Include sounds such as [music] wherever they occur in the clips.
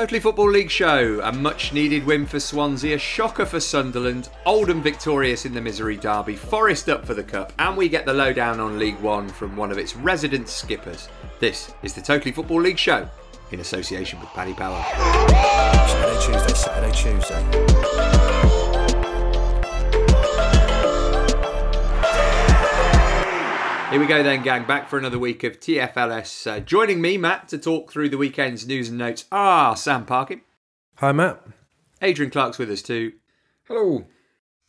Totally Football League show. A much needed win for Swansea, a shocker for Sunderland, Oldham victorious in the Misery Derby, Forest up for the Cup, and we get the lowdown on League One from one of its resident skippers. This is the Totally Football League show in association with Paddy Power. Saturday, Tuesday, Saturday, Tuesday. Here we go then, gang. Back for another week of TFLS. Uh, joining me, Matt, to talk through the weekend's news and notes are Sam Parkin. Hi, Matt. Adrian Clark's with us too. Hello.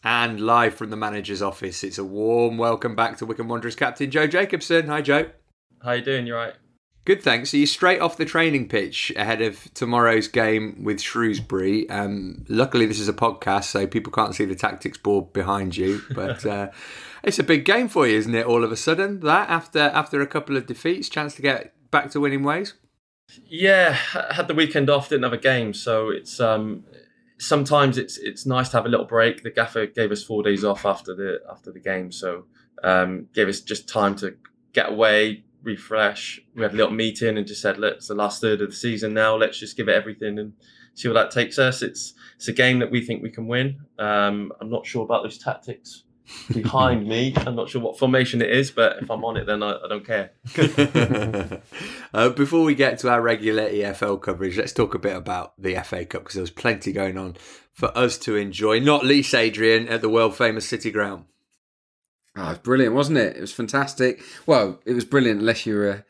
And live from the manager's office, it's a warm welcome back to Wycombe Wanderers captain Joe Jacobson. Hi, Joe. How you doing? You right? Good, thanks. So you're straight off the training pitch ahead of tomorrow's game with Shrewsbury. Um, luckily, this is a podcast, so people can't see the tactics board behind you. But [laughs] uh, it's a big game for you, isn't it? All of a sudden, that after after a couple of defeats, chance to get back to winning ways. Yeah, had the weekend off, didn't have a game, so it's um sometimes it's it's nice to have a little break. The gaffer gave us four days off after the after the game, so um gave us just time to get away, refresh. We had a little meeting and just said, "Look, it's the last third of the season now. Let's just give it everything and see where that takes us." It's it's a game that we think we can win. Um, I'm not sure about those tactics behind me. I'm not sure what formation it is, but if I'm on it, then I, I don't care. [laughs] uh, before we get to our regular EFL coverage, let's talk a bit about the FA Cup because there was plenty going on for us to enjoy. Not least, Adrian, at the world famous City Ground. Oh, it was brilliant, wasn't it? It was fantastic. Well, it was brilliant unless you're a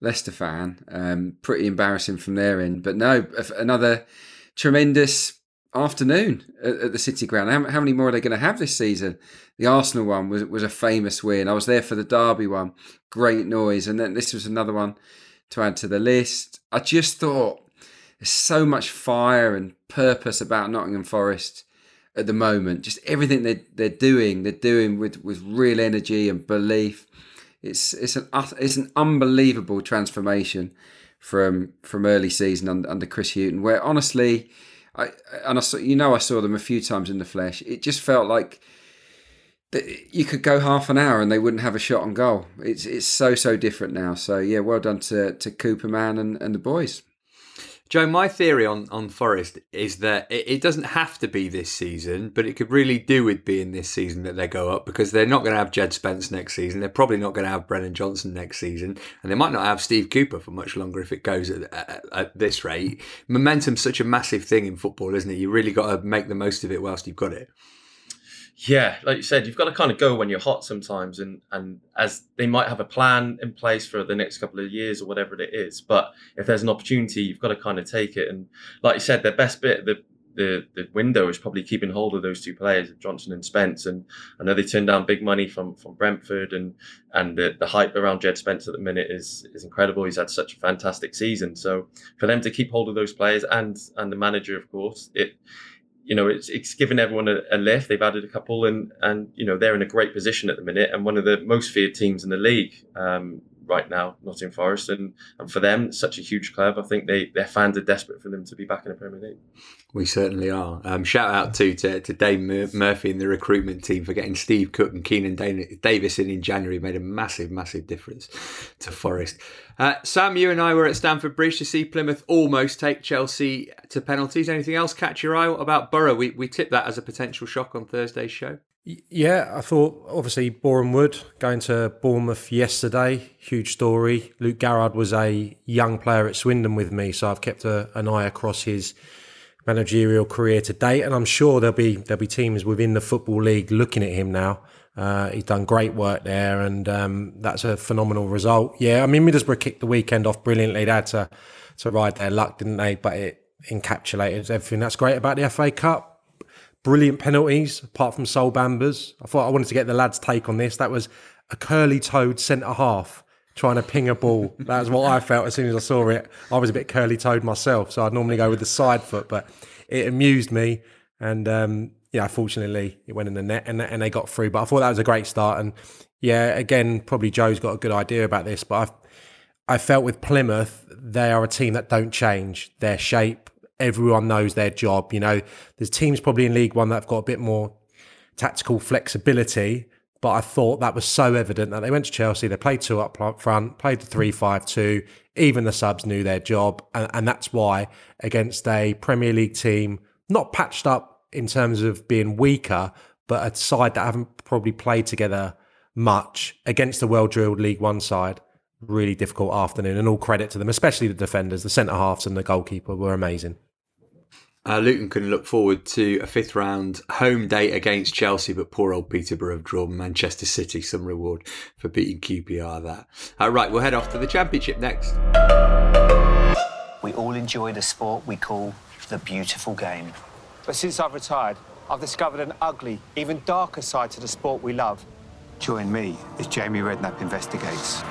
Leicester fan. Um, pretty embarrassing from their end. But no, another tremendous afternoon at, at the City Ground. How, how, many more are they going to have this season? The Arsenal one was was a famous win. I was there for the Derby one. Great noise. And then this was another one to add to the list. I just thought there's so much fire and purpose about Nottingham Forest at the moment. Just everything they they're doing, they're doing with, with real energy and belief. It's it's an it's an unbelievable transformation from from early season under, under Chris Hughton, where honestly, I and I saw you know I saw them a few times in the flesh. It just felt like you could go half an hour and they wouldn't have a shot on goal. It's it's so so different now. So yeah, well done to to Cooper Man and, and the boys. Joe, my theory on, on Forest is that it, it, doesn't have to be this season, but it could really do with being this season that they go up because they're not going to have Jed Spence next season. They're probably not going to have Brennan Johnson next season, and they might not have Steve Cooper for much longer if it goes at, at, at this rate. Momentum's such a massive thing in football, isn't it? You really got to make the most of it whilst you've got it yeah, like you said, you've got to kind of go when you're hot sometimes, and and as they might have a plan in place for the next couple of years or whatever it is, but if there's an opportunity, you've got to kind of take it. And like you said, their best bit, the the the window is probably keeping hold of those two players, Johnson and Spence. And I know they turned down big money from from Brentford, and and the, the hype around Jed Spence at the minute is is incredible. He's had such a fantastic season. So for them to keep hold of those players and and the manager, of course, it you know, it's it's given everyone a, a, lift. They've added a couple, and and you know they're in a great position at the minute, and one of the most feared teams in the league um, right now, Nottingham Forest, and and for them, such a huge club. I think they their fans are desperate for them to be back in the Premier League. We certainly are. Um, shout out to, to to Dave Mur- Murphy and the recruitment team for getting Steve Cook and Keinan Davis in in January. Made a massive, massive difference to Forest. Uh, Sam, you and I were at Stamford Bridge to see Plymouth almost take Chelsea to penalties. Anything else catch your eye about Boro? We we tipped that as a potential shock on Thursday's show. Yeah, I thought obviously Boreham Wood going to Bournemouth yesterday, huge story. Luke Garrard was a young player at Swindon with me, so I've kept a, an eye across his managerial career to date, and I'm sure there'll be there'll be teams within the football league looking at him now. Uh, he's done great work there, and um, that's a phenomenal result. Yeah, I mean Middlesbrough kicked the weekend off brilliantly. They had to to ride their luck, didn't they? But it encapsulated everything that's great about the FA Cup. Brilliant penalties, apart from Sol Bamba's. I thought I wanted to get the lads' take on this. That was a curly-toed centre half trying to ping a ball. [laughs] That was what I felt as soon as I saw it. I was a bit curly toed myself, so I'd normally go with the side foot, but it amused me. And um, yeah, fortunately, it went in the net and, and they got through. But I thought that was a great start. And yeah, again, probably Joe's got a good idea about this, but I've, I felt with Plymouth, they are a team that don't change their shape. Everyone knows their job. You know, there's teams probably in League One that have got a bit more tactical flexibility but I thought that was so evident that they went to Chelsea, they played two up front, played the 3 5 2. Even the subs knew their job. And, and that's why, against a Premier League team, not patched up in terms of being weaker, but a side that haven't probably played together much against a well drilled League One side, really difficult afternoon. And all credit to them, especially the defenders, the centre halves and the goalkeeper were amazing. Uh, Luton can look forward to a fifth round home date against Chelsea, but poor old Peterborough have drawn Manchester City. Some reward for beating QPR. That. Uh, right, we'll head off to the Championship next. We all enjoy the sport we call the beautiful game. But since I've retired, I've discovered an ugly, even darker side to the sport we love. Join me as Jamie Redknapp investigates.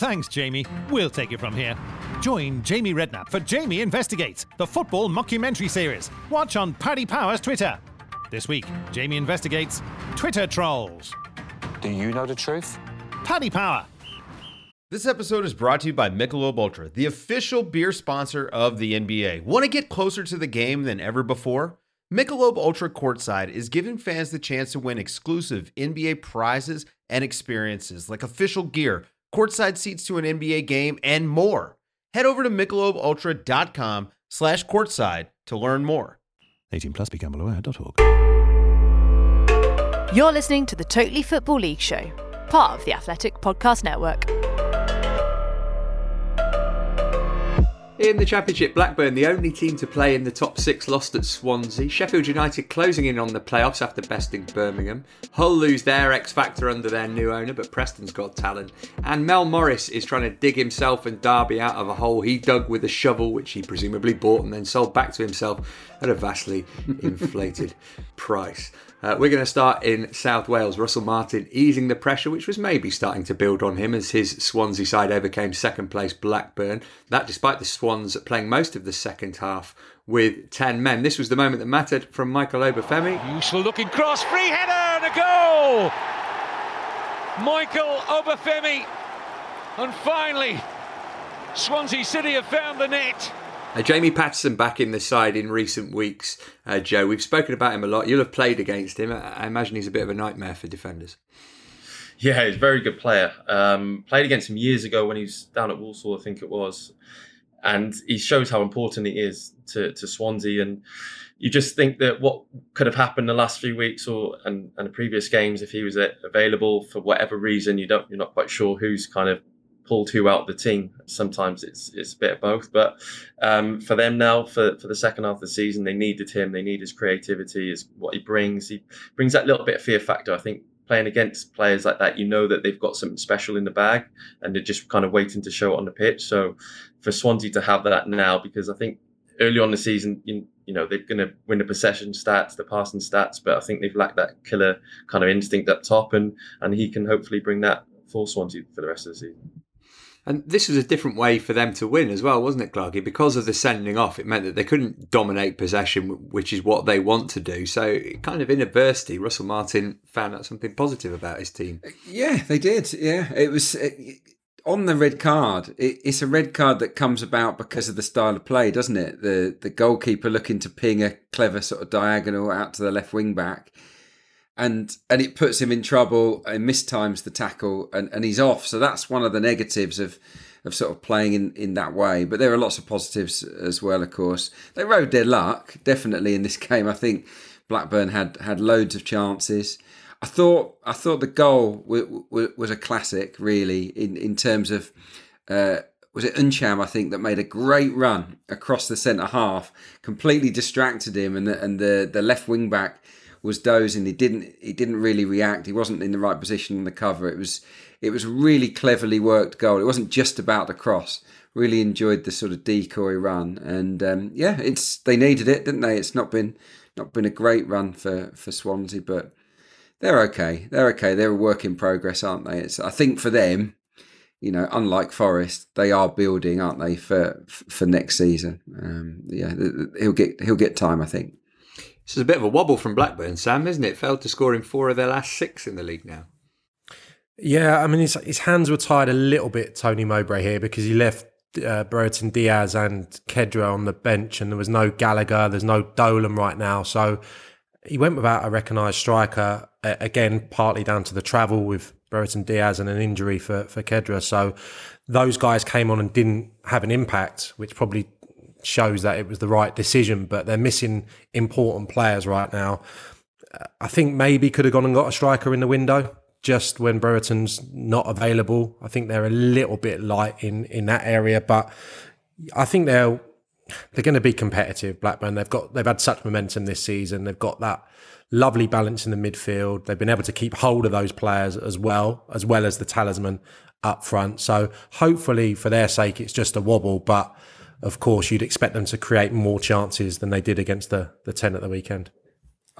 Thanks, Jamie. We'll take it from here. Join Jamie Redknapp for Jamie Investigates, the football mockumentary series. Watch on Paddy Power's Twitter. This week, Jamie investigates Twitter trolls. Do you know the truth? Paddy Power. This episode is brought to you by Michelob Ultra, the official beer sponsor of the NBA. Want to get closer to the game than ever before? Michelob Ultra Courtside is giving fans the chance to win exclusive NBA prizes and experiences like official gear, courtside seats to an NBA game, and more. Head over to michelobultra.com slash courtside to learn more. 18 plus begambleaware.org. You're listening to the Totally Football League Show, part of the Athletic Podcast Network. In the Championship, Blackburn, the only team to play in the top six, lost at Swansea. Sheffield United closing in on the playoffs after besting Birmingham. Hull lose their X Factor under their new owner, but Preston's got talent. And Mel Morris is trying to dig himself and Derby out of a hole he dug with a shovel, which he presumably bought and then sold back to himself at a vastly [laughs] inflated price. Uh, we're going to start in South Wales. Russell Martin easing the pressure, which was maybe starting to build on him as his Swansea side overcame second place Blackburn. That despite the Swans playing most of the second half with 10 men. This was the moment that mattered from Michael Obafemi. Useful looking cross, free header and a goal! Michael Obafemi. And finally, Swansea City have found the net. Uh, Jamie Paterson back in the side in recent weeks, uh, Joe. We've spoken about him a lot. You'll have played against him. I imagine he's a bit of a nightmare for defenders. Yeah, he's a very good player. Um, played against him years ago when he was down at Walsall, I think it was. And he shows how important he is to, to Swansea. And you just think that what could have happened the last few weeks or and, and the previous games if he was available for whatever reason, you don't you're not quite sure who's kind of pulled who out the team. Sometimes it's it's a bit of both. But um, for them now, for, for the second half of the season, they needed him. They need his creativity, is what he brings. He brings that little bit of fear factor. I think playing against players like that, you know that they've got something special in the bag, and they're just kind of waiting to show it on the pitch. So for Swansea to have that now, because I think early on the season, you, you know, they're going to win the possession stats, the passing stats, but I think they've lacked that killer kind of instinct up top, and and he can hopefully bring that for Swansea for the rest of the season. And this was a different way for them to win as well, wasn't it, Clarky? Because of the sending off, it meant that they couldn't dominate possession, which is what they want to do. So, kind of in adversity, Russell Martin found out something positive about his team. Yeah, they did. Yeah, it was. It, on the red card, it, it's a red card that comes about because of the style of play, doesn't it? The the goalkeeper looking to ping a clever sort of diagonal out to the left wing back, and and it puts him in trouble and mistimes the tackle, and, and he's off. So that's one of the negatives of of sort of playing in, in that way. But there are lots of positives as well, of course. They rode their luck definitely in this [laughs] game. I think Blackburn had had loads of chances. I thought I thought the goal w- w- was a classic, really, in in terms of. Uh, was it Ntcham? I think, that made a great run across the centre half, completely distracted him, and the, and the, the left wing back was dozing. He didn't he didn't really react. He wasn't in the right position on the cover. It was it was really cleverly worked goal. It wasn't just about the cross. Really enjoyed the sort of decoy run, and um, yeah, it's they needed it, didn't they? It's not been not been a great run for for Swansea, but they're okay. They're okay. They're a work in progress, aren't they? It's I think for them, you know, unlike Forest, they are building, aren't they, for for next season? Um, yeah, he'll get he'll get time, I think. This is a bit of a wobble from Blackburn, Sam, isn't it? Failed to score in four of their last six in the league now. Yeah, I mean, his, his hands were tied a little bit, Tony Mowbray here, because he left uh, Brereton Diaz and Khadra on the bench, and there was no Gallagher, there's no Dolan right now. So he went without a recognised striker, again, partly down to the travel with Brereton Diaz and an injury for, for Khadra. So those guys came on and didn't have an impact, which probably shows that it was the right decision, but they're missing important players right now. I think maybe could have gone and got a striker in the window just when Brereton's not available. I think they're a little bit light in in that area, but I think they're they're going to be competitive. Blackburn. They've got they've had such momentum this season. They've got that lovely balance in the midfield. They've been able to keep hold of those players as well, as well as the talisman up front. So hopefully, for their sake, it's just a wobble. But of course, you'd expect them to create more chances than they did against the the ten at the weekend.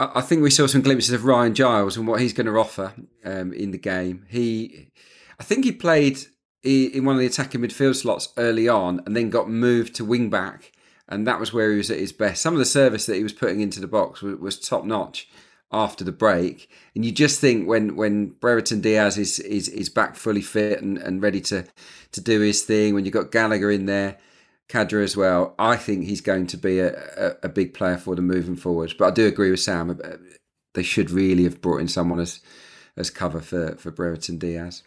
I think we saw some glimpses of Ryan Giles and what he's going to offer um, in the game. He, I think he played in one of the attacking midfield slots early on, and then got moved to wing back, and that was where he was at his best. Some of the service that he was putting into the box was, was top notch after the break, and you just think when when Brereton Diaz is is, is back fully fit and, and ready to to do his thing, when you've got Gallagher in there Khadra as well. I think he's going to be a, a, a, big player for them moving forward. But I do agree with Sam. Uh, they should really have brought in someone as as cover for for Brereton Diaz.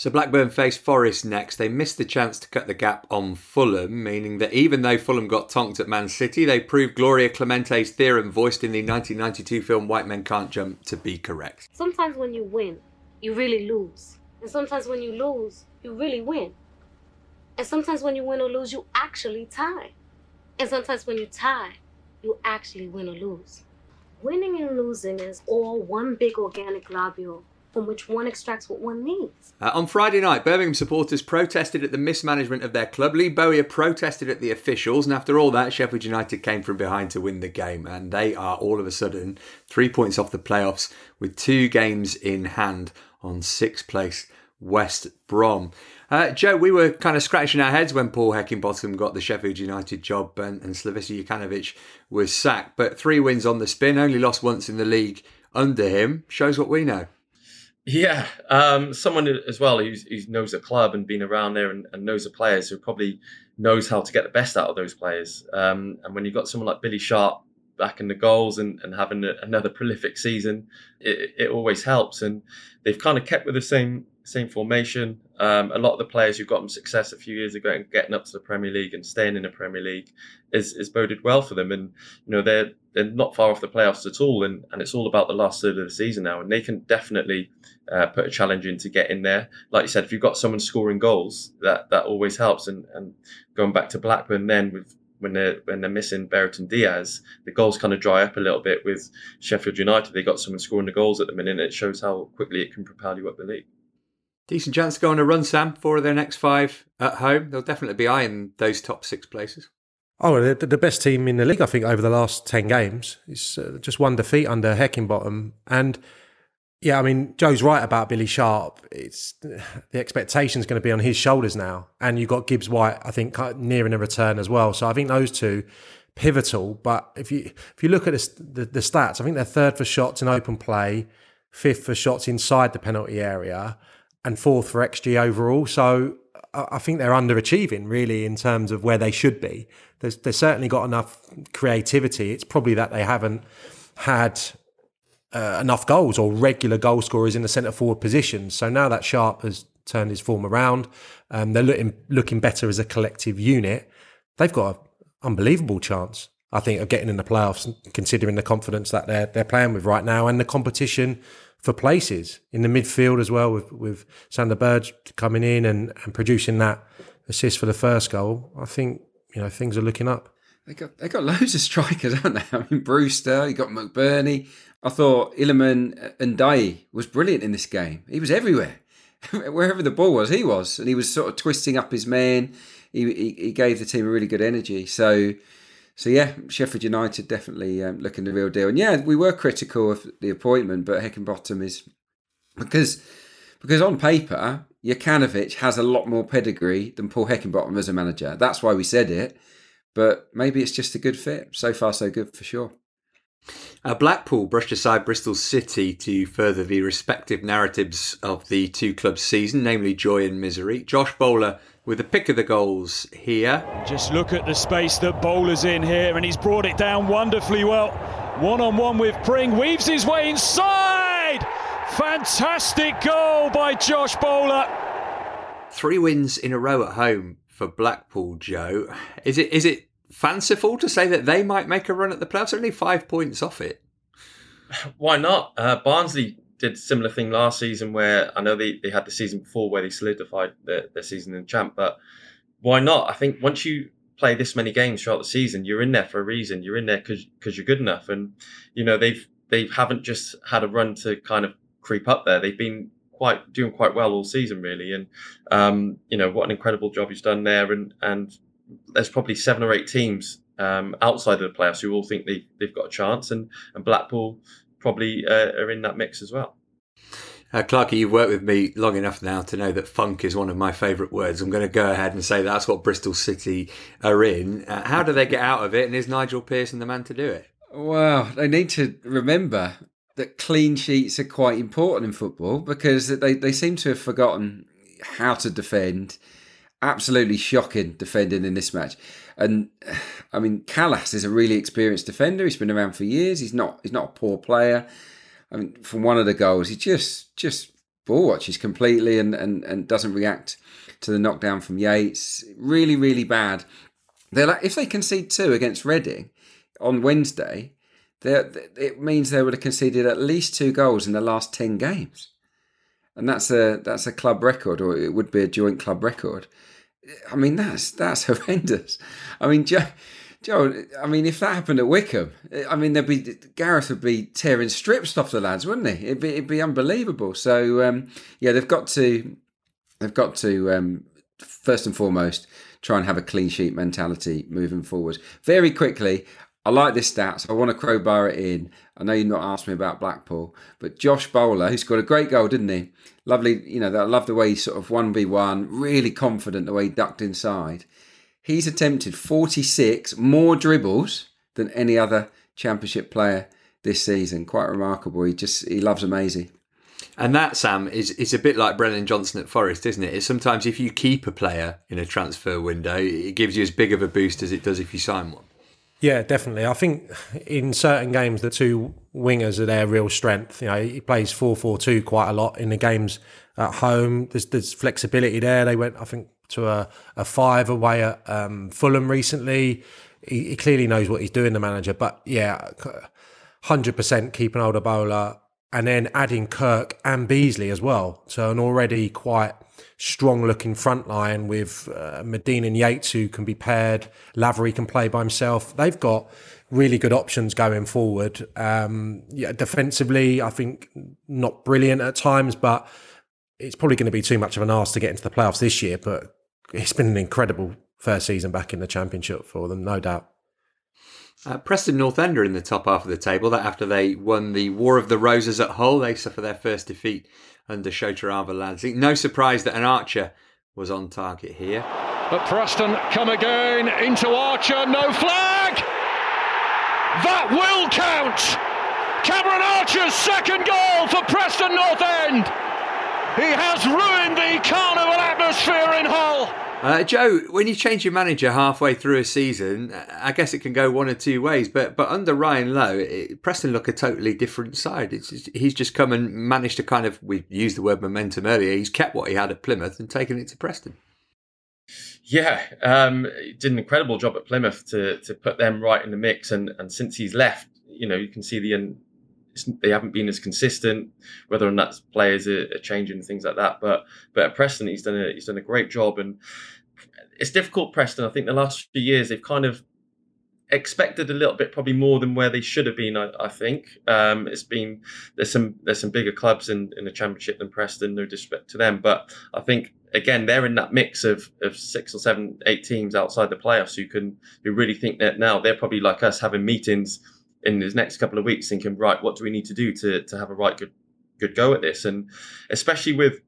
So Blackburn face Forest next. They missed the chance to cut the gap on Fulham, meaning that even though Fulham got tonked at Man City, they proved Gloria Clemente's theorem voiced in the 1992 film White Men Can't Jump to be correct. Sometimes when you win, you really lose. And sometimes when you lose, you really win. And sometimes when you win or lose, you actually tie. And sometimes when you tie, you actually win or lose. Winning and losing is all one big organic globule from which one extracts what one needs. Uh, on Friday night, Birmingham supporters protested at the mismanagement of their club. Lee Bowyer protested at the officials, and after all that, Sheffield United came from behind to win the game, and they are all of a sudden three points off the playoffs with two games in hand on sixth place West Brom. Uh, Joe, we were kind of scratching our heads when Paul Heckingbottom got the Sheffield United job and, and Slavisa Jokanovic was sacked. But three wins on the spin, only lost once in the league under him, shows what we know. Yeah, um, someone as well who knows the club and been around there and, and, knows the players who probably knows how to get the best out of those players. Um, and when you've got someone like Billy Sharp back in the goals and, and having a, another prolific season, it, it always helps. And they've kind of kept with the same same formation. Um, a lot of the players who got them success a few years ago and getting up to the Premier League and staying in the Premier League is, is boded well for them. And you know they're they're not far off the playoffs at all. And, and it's all about the last third of the season now. And they can definitely uh, put a challenge in to get in there. Like you said, if you've got someone scoring goals, that that always helps. And and going back to Blackburn then with when they're when they're missing Brereton Diaz, the goals kind of dry up a little bit with Sheffield United. They got someone scoring the goals at the minute. And it shows how quickly it can propel you up the league. Decent chance to go on a run, Sam, for their next five at home. They'll definitely be eyeing those top six places. Oh, they're the best team in the league, I think, over the last 10 games. It's uh, just one defeat under Heckingbottom. And yeah, I mean, Joe's right about Billy Sharp. It's the expectation is going to be on his shoulders now. And you've got Gibbs White, I think, nearing a return as well. So I think those two pivotal. But if you if you look at the, the, the stats, I think they're third for shots in open play, fifth for shots inside the penalty area and fourth for XG overall. So I think they're underachieving really in terms of where they should be. There's, they've certainly got enough creativity. It's probably that they haven't had uh, enough goals or regular goal scorers in the centre forward position. So now that Sharp has turned his form around, um, they're looking looking better as a collective unit. They've got an unbelievable chance, I think, of getting in the playoffs, considering the confidence that they're they're playing with right now and the competition for places in the midfield as well, with with Sander Berge coming in and, and producing that assist for the first goal. I think you know things are looking up. They got they got loads of strikers, [laughs] haven't they? I mean, Brewster, you got McBurnie. I thought Iliman Ndiaye was brilliant in this game. He was everywhere, [laughs] wherever the ball was, he was, and he was sort of twisting up his man. He, he, he gave the team a really good energy. So so yeah, Sheffield United definitely um, looking the real deal. And yeah, we were critical of the appointment, but Heckingbottom is because because on paper, Jokanovic has a lot more pedigree than Paul Heckingbottom as a manager. That's why we said it. But maybe it's just a good fit. So far, so good for sure. Uh, Blackpool brushed aside Bristol City to further the respective narratives of the two clubs' season, namely joy and misery. Josh Bowler with the pick of the goals here. Just look at the space that Bowler's in here, and he's brought it down wonderfully well. One on one with Pring, weaves his way inside. Fantastic goal by Josh Bowler. Three wins in a row at home for Blackpool, Joe. Is it is it fanciful to say that they might make a run at the playoffs? Only five points off it. Why not? Uh, Barnsley did similar thing last season where I know they, they had the season before where they solidified their, their season in champ, but why not? I think once you play this many games throughout the season, you're in there for a reason. You're in there because because you're good enough, and you know they've they haven't just had a run to kind of creep up there. They've been quite doing quite well all season really, and um, you know what an incredible job he's done there, and and there's probably seven or eight teams um, outside of the playoffs who all think they they've got a chance, and and Blackpool probably uh, are in that mix as well. Uh, Clarky, you've worked with me long enough now to know that funk is one of my favourite words. I'm going to go ahead and say that's what Bristol City are in. Uh, how do they get out of it? And is Nigel Pearson the man to do it? Well, they need to remember that clean sheets are quite important in football because they, they seem to have forgotten how to defend. Absolutely shocking defending in this match. And I mean, Kalas is a really experienced defender. He's been around for years. He's not he's not a poor player. I mean, from one of the goals, he just just ball watches completely and, and, and doesn't react to the knockdown from Yates. Really, really bad. They're like if they concede two against Reading on Wednesday, it means they would have conceded at least two goals in the last ten games, and that's a that's a club record, or it would be a joint club record. I mean, that's that's [laughs] horrendous. I mean, Joe, Joe, I mean, if that happened at Wycombe, I mean, there'd be Gareth would be tearing strips off the lads, wouldn't he? It'd be it'd be unbelievable. So um, yeah, they've got to they've got to um, first and foremost try and have a clean sheet mentality moving forward. Very quickly, I like this stat, so I want to crowbar it in. I know you've not asked me about Blackpool, but Josh Bowler, who scored a great goal, didn't he? Lovely, you know, I love the way he sort of 1v1, really confident the way he ducked inside. He's attempted 46 more dribbles than any other championship player this season. Quite remarkable. He just he loves amazing. And that, Sam, is, is a bit like Brennan Johnson at Forest, isn't it? It's sometimes if you keep a player in a transfer window, it gives you as big of a boost as it does if you sign one. Yeah, definitely. I think in certain games, the two wingers are their real strength. You know, he plays 4 4 2 quite a lot in the games at home. There's, there's flexibility there. They went, I think, to a, a five away at um, Fulham recently. He, he, clearly knows what he's doing, the manager. But yeah, 100% keeping hold of Bowler and then adding Kirk and Beesley as well. So an already quite strong looking front line with uh, Madine and Yates who can be paired. Lavery can play by himself. They've got really good options going forward. Um, yeah, defensively, I think not brilliant at times, but it's probably going to be too much of an ask to get into the playoffs this year. But it's been an incredible first season back in the championship for them, no doubt. Uh, Preston North End are in the top half of the table. That after they won the War of the Roses at Hull, they suffer their first defeat under Shota Arveladze. No surprise that an Archer was on target here. But Preston come again into Archer, no flag! That will count! Cameron Archer's second goal for Preston North End! He has ruined the carnival atmosphere in Hull. Uh, Joe, when you change your manager halfway through a season, I guess it can go one or two ways. But but under Ryan Lowe, it, Preston look a totally different side. It's he's just come and managed to kind of we used the word momentum earlier. He's kept what he had at Plymouth and taken it to Preston. Yeah, um, did an incredible job at Plymouth to to put them right in the mix. And and since he's left, you know, you can see the they haven't been as consistent. Whether or not players are, are changing and things like that, but but at Preston, he's done a he's done a great job, and it's difficult. Preston, I think the last few years they've kind of expected a little bit, probably more than where they should have been. I, I think um, it's been there's some there's some bigger clubs in, in the championship than Preston. No disrespect to them, but I think again they're in that mix of of six or seven, eight teams outside the playoffs who can who really think that now they're probably like us having meetings in the next couple of weeks thinking, right, what do we need to do to to have a right good good go at this? And especially with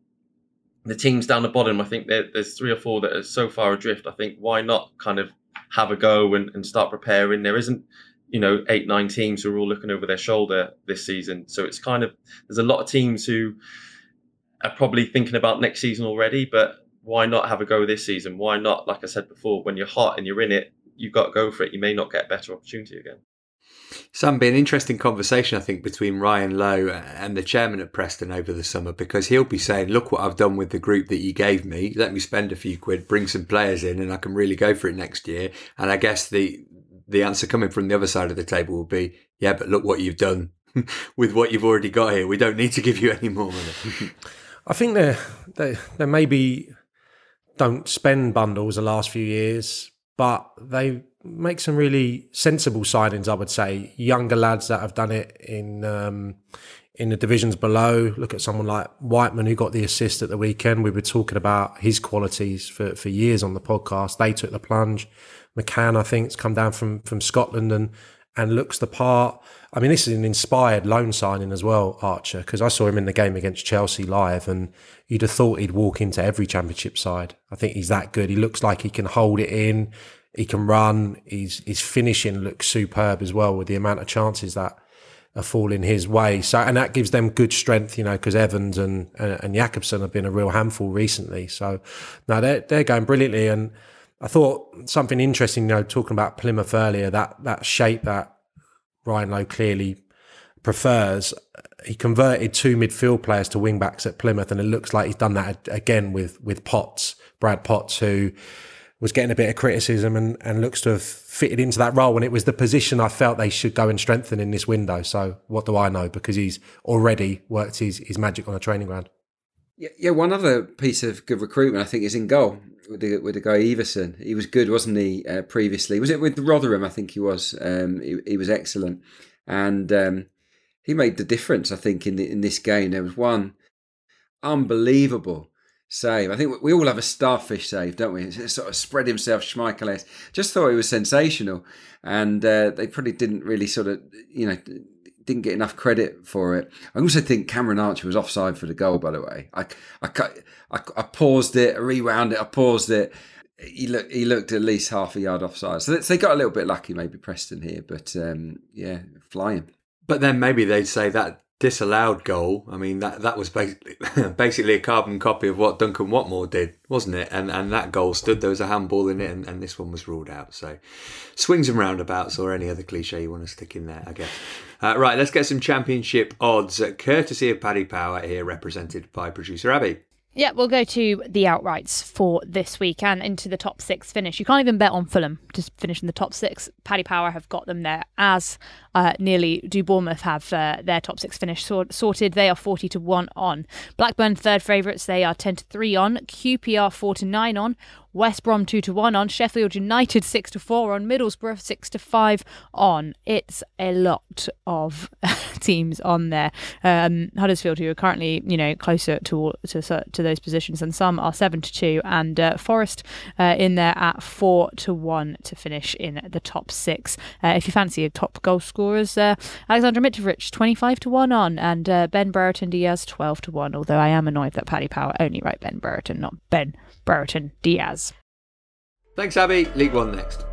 the teams down the bottom, I think there, there's three or four that are so far adrift. I think why not kind of have a go and, and start preparing? There isn't, you know, eight, nine teams who are all looking over their shoulder this season. So it's kind of there's a lot of teams who are probably thinking about next season already, but why not have a go this season? Why not, like I said before, when you're hot and you're in it, you've got to go for it. You may not get a better opportunity again. Sam, be an interesting conversation, I think, between Ryan Lowe and the chairman at Preston over the summer because he'll be saying, Look what I've done with the group that you gave me. Let me spend a few quid, bring some players in, and I can really go for it next year. And I guess the the answer coming from the other side of the table will be, Yeah, but look what you've done [laughs] with what you've already got here. We don't need to give you any more money. [laughs] I think they they they maybe don't spend bundles the last few years, but they make some really sensible signings. I would say younger lads that have done it in um, in the divisions below. Look at someone like Whiteman who got the assist at the weekend. We were talking about his qualities for for years on the podcast. They took the plunge. McCann, I think, has come down from from Scotland and and looks the part. I mean, this is an inspired loan signing as well, Archer, because I saw him in the game against Chelsea live, and you'd have thought he'd walk into every championship side. I think he's that good. He looks like he can hold it in. He can run. His his finishing looks superb as well with the amount of chances that are falling his way. So and that gives them good strength, you know, because Evans and, and and Jakobsen have been a real handful recently. So now they're they're going brilliantly. And I thought something interesting, you know, talking about Plymouth earlier, that that shape that Ryan Lowe clearly prefers. He converted two midfield players to wing backs at Plymouth, and it looks like he's done that again with with Potts, Brad Potts, who was getting a bit of criticism and, and looks to have fitted into that role. And it was the position I felt they should go and strengthen in this window. So what do I know? Because he's already worked his, his magic on a training ground. Yeah, yeah. One other piece of good recruitment, I think, is in goal with the with the guy Iversen. He was good, wasn't he? Uh, previously, was it with Rotherham? I think he was. Um, he, he was excellent, and um, he made the difference. I think in the, in this game, there was one unbelievable save. I think we all have a starfish save, don't we? It sort of spread himself, Schmeichel. Just thought it was sensational, and uh, they probably didn't really sort of, you know, didn't get enough credit for it. I also think Cameron Archer was offside for the goal. By the way, I I, I, I paused it, I rewound it, I paused it. He looked he looked at least half a yard offside, so they got a little bit lucky, maybe Preston here, but um, yeah, flying. But then maybe they'd say that disallowed goal. I mean that that was basically [laughs] basically a carbon copy of what Duncan Watmore did, wasn't it? And and that goal stood. There was a handball in it, and, and this one was ruled out. So swings and roundabouts, or any other cliche you want to stick in there, I guess. Uh, right, let's get some championship odds, uh, courtesy of Paddy Power here, represented by producer Abby. Yeah, we'll go to the outrights for this week and into the top six finish. You can't even bet on Fulham to finish in the top six. Paddy Power have got them there, as uh, nearly do Bournemouth have uh, their top six finish sort- sorted. They are 40 to 1 on. Blackburn, third favourites, they are 10 to 3 on. QPR, 4 to 9 on. West Brom 2 to 1 on. Sheffield United 6 to 4 on. Middlesbrough 6 to 5 on. It's a lot of [laughs] teams on there. Um, Huddersfield, who are currently, you know, closer to to, to those positions, and some are 7 to 2. And uh, Forest uh, in there at 4 to 1 to finish in the top six. Uh, if you fancy a top goal scorers, uh, Alexander Mitrovic 25 to 1 on. And uh, Ben Brereton Diaz 12 to 1. Although I am annoyed that Paddy Power only write Ben Brereton, not Ben Brereton Diaz. Thanks, Abby. League One next.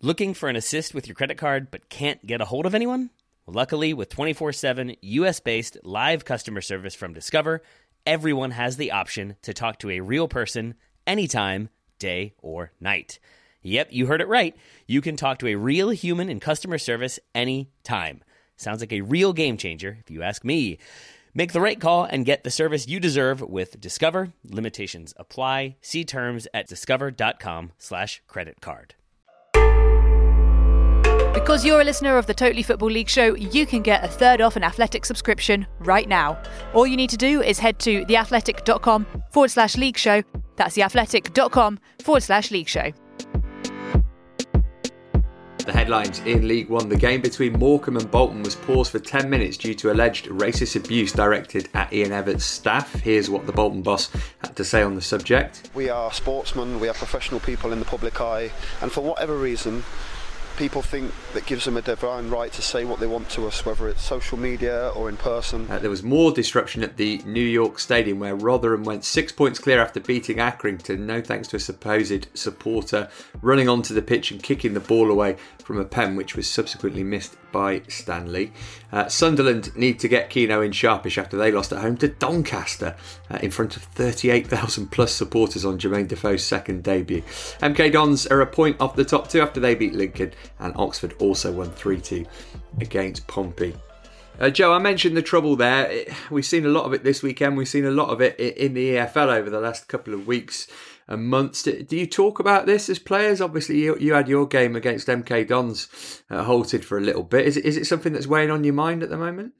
Looking for an assist with your credit card but can't get a hold of anyone? Luckily, with 24 7 US based live customer service from Discover, everyone has the option to talk to a real person anytime, day or night. Yep, you heard it right. You can talk to a real human in customer service anytime. Sounds like a real game changer, if you ask me. Make the right call and get the service you deserve with Discover. Limitations apply. See terms at discover.com slash credit card. Because you're a listener of the Totally Football League show, you can get a third off an athletic subscription right now. All you need to do is head to theathletic.com forward slash league show. That's theathletic.com forward slash league show. The headlines in League One the game between Morecambe and Bolton was paused for 10 minutes due to alleged racist abuse directed at Ian Evatt's staff. Here's what the Bolton boss had to say on the subject. We are sportsmen, we are professional people in the public eye, and for whatever reason, people think that gives them a divine right to say what they want to us, whether it's social media or in person. Uh, there was more disruption at the New York Stadium where Rotherham went six points clear after beating Accrington, no thanks to a supposed supporter running onto the pitch and kicking the ball away from a pen, which was subsequently missed by Stanley. Uh, Sunderland need to get Keano in sharpish after they lost at home to Doncaster uh, in front of 38,000 plus supporters on Jermaine Defoe's second debut. MK Dons are a point off the top two after they beat Lincoln, and Oxford also won 3 2 against Pompey. Uh, Joe, I mentioned the trouble there. It, we've seen a lot of it this weekend. We've seen a lot of it in the EFL over the last couple of weeks and months. Do you talk about this as players? Obviously, you, you had your game against MK Dons uh, halted for a little bit. Is it, is it something that's weighing on your mind at the moment?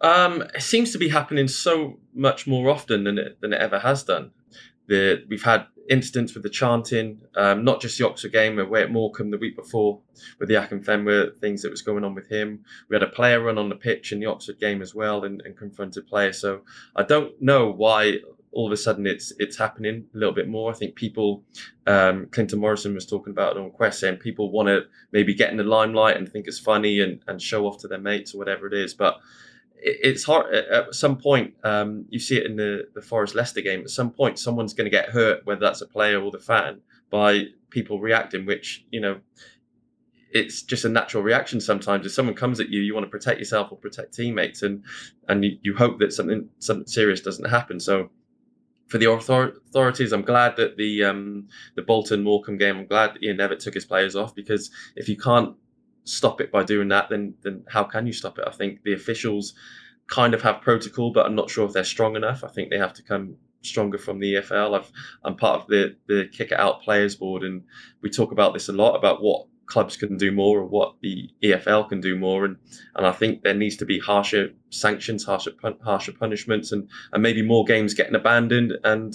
Um, it seems to be happening so much more often than it, than it ever has done. The, we've had incidents with the chanting, um, not just the Oxford game, but away at Morecambe the week before with the Akinfenwa, things that was going on with him. We had a player run on the pitch in the Oxford game as well and, and confronted players. So I don't know why all of a sudden it's it's happening a little bit more. I think people, um, Clinton Morrison was talking about it on Quest, saying people want to maybe get in the limelight and think it's funny and, and show off to their mates or whatever it is. But it's hard at some point um, you see it in the, the forest leicester game at some point someone's going to get hurt whether that's a player or the fan by people reacting which you know it's just a natural reaction sometimes if someone comes at you you want to protect yourself or protect teammates and and you, you hope that something something serious doesn't happen so for the authorities i'm glad that the um the bolton morecambe game i'm glad ian evatt took his players off because if you can't stop it by doing that, then then how can you stop it? I think the officials kind of have protocol, but I'm not sure if they're strong enough. I think they have to come stronger from the EFL. I've, I'm part of the the kick it out players board, and we talk about this a lot about what clubs can do more or what the EFL can do more, and and I think there needs to be harsher sanctions, harsher harsher punishments, and and maybe more games getting abandoned and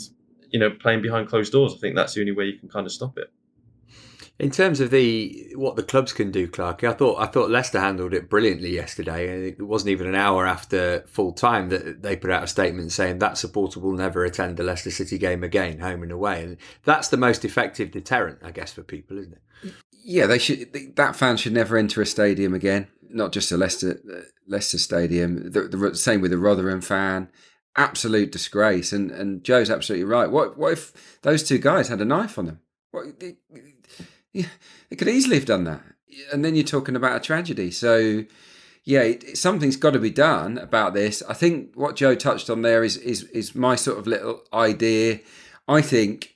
you know playing behind closed doors. I think that's the only way you can kind of stop it. In terms of the what the clubs can do, Clark, I thought I thought Leicester handled it brilliantly yesterday. It wasn't even an hour after full time that they put out a statement saying that supporter will never attend the Leicester City game again, home and away, and that's the most effective deterrent, I guess, for people, isn't it? Yeah, they should. That fan should never enter a stadium again. Not just a Leicester Leicester stadium. The, the same with the Rotherham fan absolute disgrace. And and Joe's absolutely right. What what if those two guys had a knife on them? What, yeah, they could easily have done that. And then you're talking about a tragedy. So, yeah, it, something's got to be done about this. I think what Joe touched on there is is is my sort of little idea. I think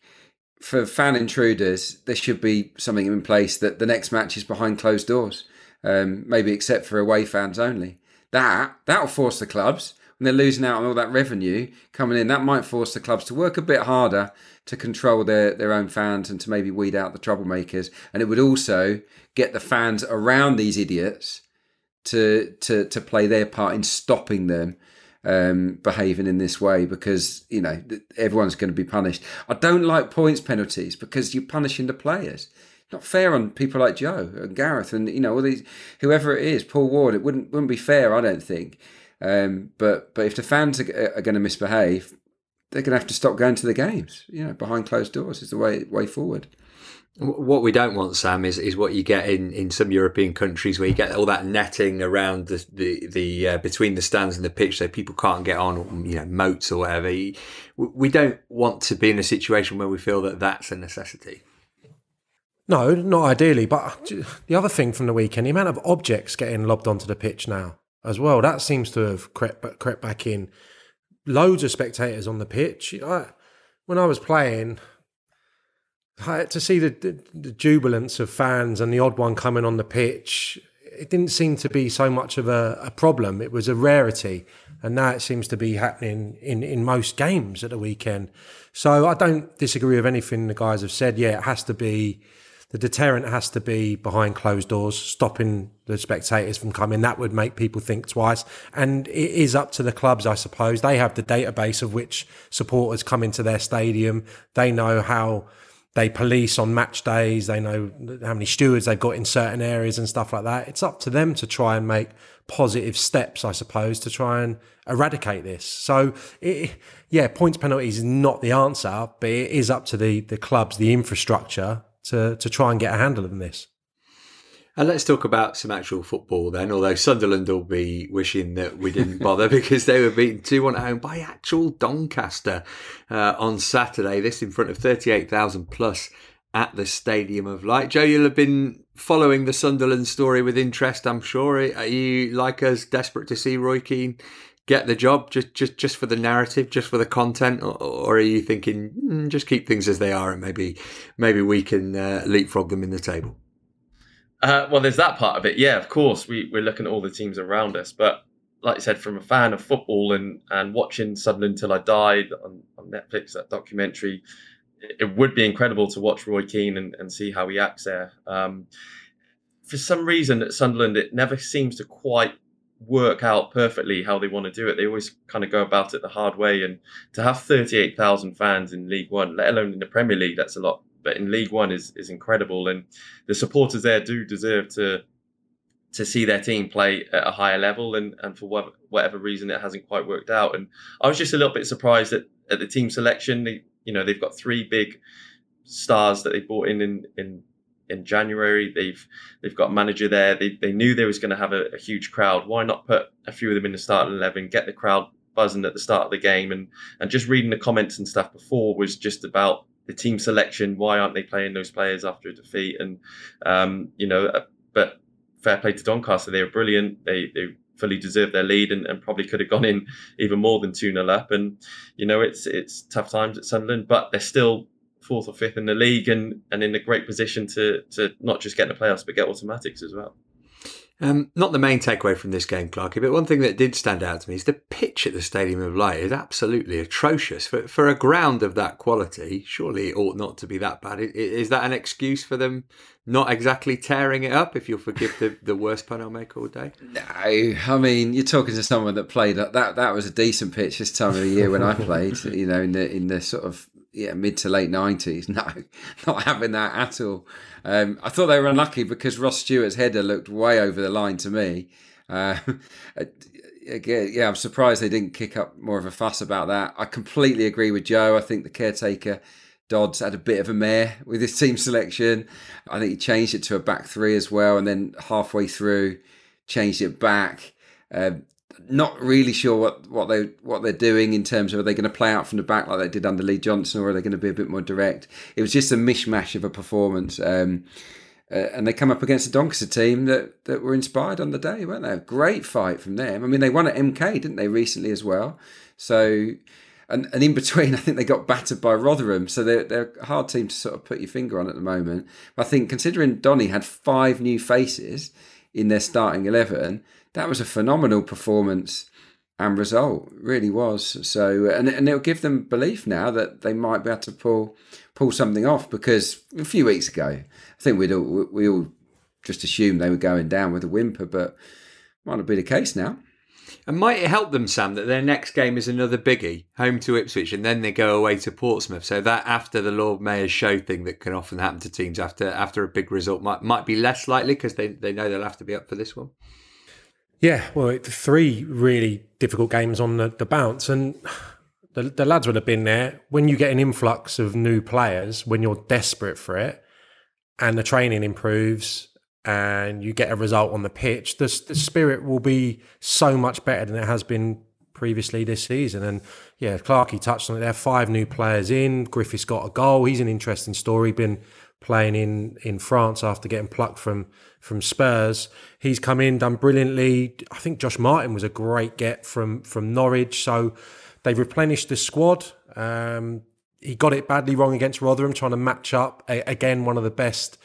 for fan intruders, there should be something in place that the next match is behind closed doors, um, maybe except for away fans only. That that'll force the clubs when they're losing out on all that revenue coming in. That might force the clubs to work a bit harder to control their, their own fans and to maybe weed out the troublemakers. And it would also get the fans around these idiots to to to play their part in stopping them um, behaving in this way because you know everyone's going to be punished. I don't like points penalties because you're punishing the players. Not fair on people like Joe and Gareth and you know all these whoever it is, Paul Ward. It wouldn't wouldn't be fair, I don't think. Um, but but if the fans are, are going to misbehave, they're going to have to stop going to the games. You know, behind closed doors is the way way forward. What we don't want, Sam, is, is what you get in, in some European countries where you get all that netting around the the, the uh, between the stands and the pitch, so people can't get on, you know, moats or whatever. We don't want to be in a situation where we feel that that's a necessity. No, not ideally. But the other thing from the weekend, the amount of objects getting lobbed onto the pitch now as well, that seems to have crept, crept back in. Loads of spectators on the pitch. I, when I was playing, to see the, the, the jubilance of fans and the odd one coming on the pitch, it didn't seem to be so much of a, a, problem. It was a rarity. And now it seems to be happening in, in most games at the weekend. So I don't disagree with anything the guys have said. Yeah, it has to be the deterrent has to be behind closed doors, stopping the spectators from coming. That would make people think twice. And it is up to the clubs, I suppose. They have the database of which supporters come into their stadium. They know how they police on match days. They know how many stewards they've got in certain areas and stuff like that. It's up to them to try and make positive steps, I suppose, to try and eradicate this. So, it, yeah, points penalties is not the answer, but it is up to the the clubs, the infrastructure to to try and get a handle on this. And let's talk about some actual football then. Although Sunderland will be wishing that we didn't bother [laughs] because they were beaten 2 1 at home by actual Doncaster uh, on Saturday. This in front of 38,000 plus at the Stadium of Light. Joe, you'll have been following the Sunderland story with interest, I'm sure. Are you, like us, desperate to see Roy Keane get the job just just just for the narrative, just for the content, or, or are you thinking mm, just keep things as they are and maybe maybe we can uh, leapfrog them in the table? Uh, well, there's that part of it. Yeah, of course, we, we're looking at all the teams around us, but like I said, from a fan of football and and watching Sunderland till I died on, on Netflix, that documentary, it, it, would be incredible to watch Roy Keane and, and see how he acts there. Um, for some reason at Sunderland, it never seems to quite work out perfectly how they want to do it. They always kind of go about it the hard way. And to have 38,000 fans in League One, let alone in the Premier League, that's a lot. But in League One is is incredible, and the supporters there do deserve to to see their team play at a higher level. And and for whatever, whatever reason, it hasn't quite worked out. And I was just a little bit surprised at, at the team selection. They, you know, they've got three big stars that they brought in in, in in January. They've they've got manager there. They they knew they was going to have a, a, huge crowd. Why not put a few of them in the starting eleven, get the crowd buzzing at the start of the game, and and just reading the comments and stuff before was just about the team selection. Why aren't they playing those players after a defeat? And um, you know, uh, but fair play to Doncaster. They were brilliant. They they fully deserved their lead and, and probably could have gone in even more than 2 0 up. And, you know, it's it's tough times at Sunderland, but they're still fourth or fifth in the league and, and in a great position to to not just get in the playoffs but get automatics as well. Um, not the main takeaway from this game, Clarky, but one thing that did stand out to me is the pitch at the Stadium of Light is absolutely atrocious. For, for a ground of that quality, surely it ought not to be that bad. Is, that an excuse for them not exactly tearing it up, if you'll forgive the, the worst pun I'll make all day? No, I mean, you're talking to someone that played, that, that was a decent pitch this time of the year when I played, you know, in the, in the sort of yeah mid to late nineties. [laughs] No, not having that at all. Um, I thought they were unlucky because Ross Stewart's header looked way over the line to me. Uh, [laughs] again, yeah, I'm surprised they didn't kick up more of a fuss about that. I completely agree with Joe. I think the caretaker Dodds had a bit of a mare with his [laughs] team selection. I think he changed it to a back three as well, and then halfway through changed it back. Um, not really sure what, what they what they're doing in terms of are they going to play out from the back like they did under Lee Johnson or are they going to be a bit more direct? It was just a mishmash of a performance. Um, uh, and they come up against a Doncaster team that, that were inspired on the day, weren't they? A great fight from them. I mean, they won at MK, didn't they, recently as well? So, and, and in between, [laughs] I think they got battered by Rotherham. So they're, they're a hard team to sort of put your finger on at the moment. But I think considering Donny had five new faces in their starting 11, that was a phenomenal performance and result. really was. So and and it'll give them belief now that they might be able to pull pull something off because a few weeks ago, I think we'd all, we all just assumed they were going down with a whimper, but might not be the case now. And might it help them, Sam, that their next game is another biggie, home to Ipswich, and then they go away to Portsmouth. So that after the Lord Mayor's show thing that can often happen to teams after after a big result might might be less likely because they, they know they'll have to be up for this one. Yeah, well, three really difficult games on the, the bounce, and the, the lads would have been there. When you get an influx of new players, when you're desperate for it, and the training improves, and you get a result on the pitch, the, the spirit will be so much better than it has been previously this season. And yeah, Clarkey touched on it. There five new players in. Griffiths got a goal. He's an interesting story. Been playing in in France after getting plucked from from Spurs. He's come in, done brilliantly. I think Josh Martin was a great get from from Norwich. So they've replenished the squad. Um, he got it badly wrong against Rotherham, trying to match up a, again one of the best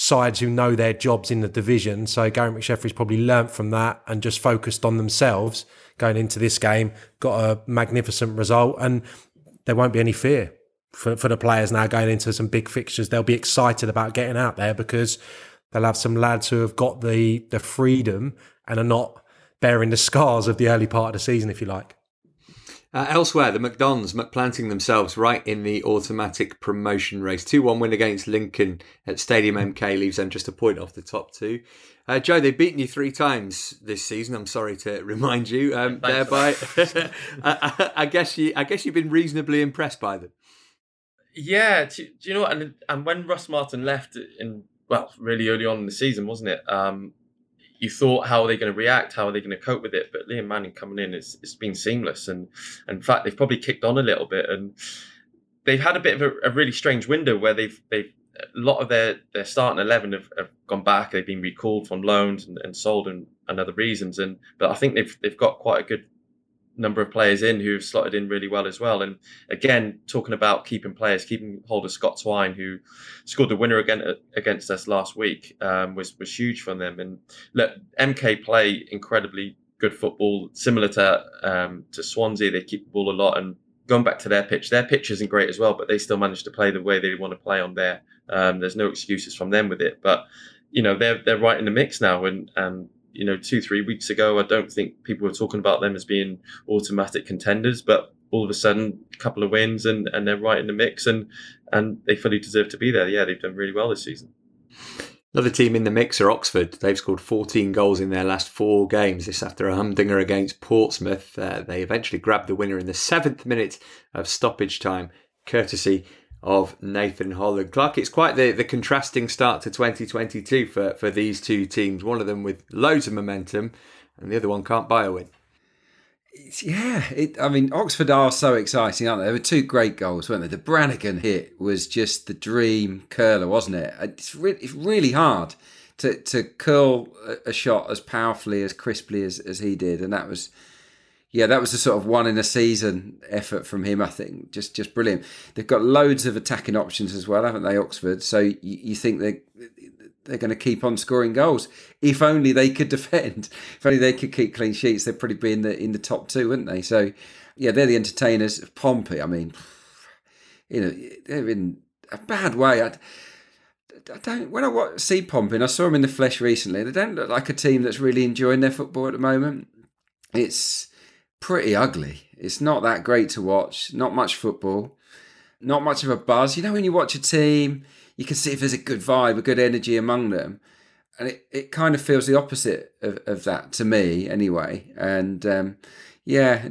sides who know their jobs in the division. So Gary McSheffrey's probably learnt from that and just focused on themselves going into this game. Got a magnificent result, and there won't be any fear for, for the players now going into some big fixtures. They'll be excited about getting out there because they'll have some lads who have got the the freedom and are not bearing the scars of the early part of the season, if you like. Uh, elsewhere, the MK Dons planting themselves right in the automatic promotion race. 2 1 win against Lincoln at Stadium MK leaves them just a point off the top two. Uh, Joe, they've beaten you three times this season. I'm sorry to [laughs] remind you. Um, thereby, [laughs] [laughs] I, I, guess you, I guess you've been reasonably impressed by them. Yeah, do, do you know what? And, and when Russ Martin left in well, really early on in the season, wasn't it? Um, you thought how are they going to react how are they going to cope with it but liam manning coming in it's, it's been seamless. And, and in fact they've probably kicked on a little bit. And they've had a bit of a, a really strange window where they've they've a lot of their their starting 11 have, have gone back. They've been recalled from loans and, and sold and, and other reasons. And but i think they've they've got quite a good number of players in who've slotted in really well as well. And again, talking about keeping players, keeping hold of Scott Twine, who scored the winner again against us last week, um, was was huge for them. And look, MK play incredibly good football, similar to um, to Swansea. They keep the ball a lot and. Going back to their pitch, their pitch isn't great as well, but they still manage to play the way they want to play on there. Um, there's no excuses from them with it, but you know they're they're right in the mix now, and and you know, two, three weeks ago, I don't think people were talking about them as being automatic contenders, but all of a sudden, a couple of wins and, and they're right in the mix and, and they fully deserve to be there. Yeah, they've done really well this season. Another team in the mix are Oxford. They've scored 14 goals in their last four games. This after a humdinger against Portsmouth. Uh, they eventually grabbed the winner in the seventh minute of stoppage time, courtesy of Nathan Holland. Clark, it's quite the, the contrasting start to 2022 for, for these two teams. One of them with loads of momentum, and the other one can't buy a win. Yeah, it, I mean, Oxford are so exciting, aren't they? There were two great goals, weren't they? The Brannigan hit was just the dream curler, wasn't it? Uh, it's, re- it's really hard to, to curl a, a shot as powerfully, as crisply as, as he did, and that was yeah, that was a sort of one in a season effort from him. I think just just brilliant. They've got loads of attacking options as well, haven't they, Oxford? So you, you think they they're going to keep on scoring goals. If only they could [laughs] defend. If only they could keep clean sheets, they'd probably be in the in the top two, wouldn't they? So yeah, they're the entertainers. Of Pompey, I mean, [sighs] you know, they're in a bad way. I, I don't. When I see Pompey, I saw them in the flesh recently, they don't look like a team that's really enjoying their football at the moment. It's pretty ugly. It's not that great to watch. Not much football. Not much of a buzz. You know, when you watch a team, you can see if there's a good vibe, a good energy among them. And it, it kind of feels the opposite of, of that to me, anyway. And um, yeah,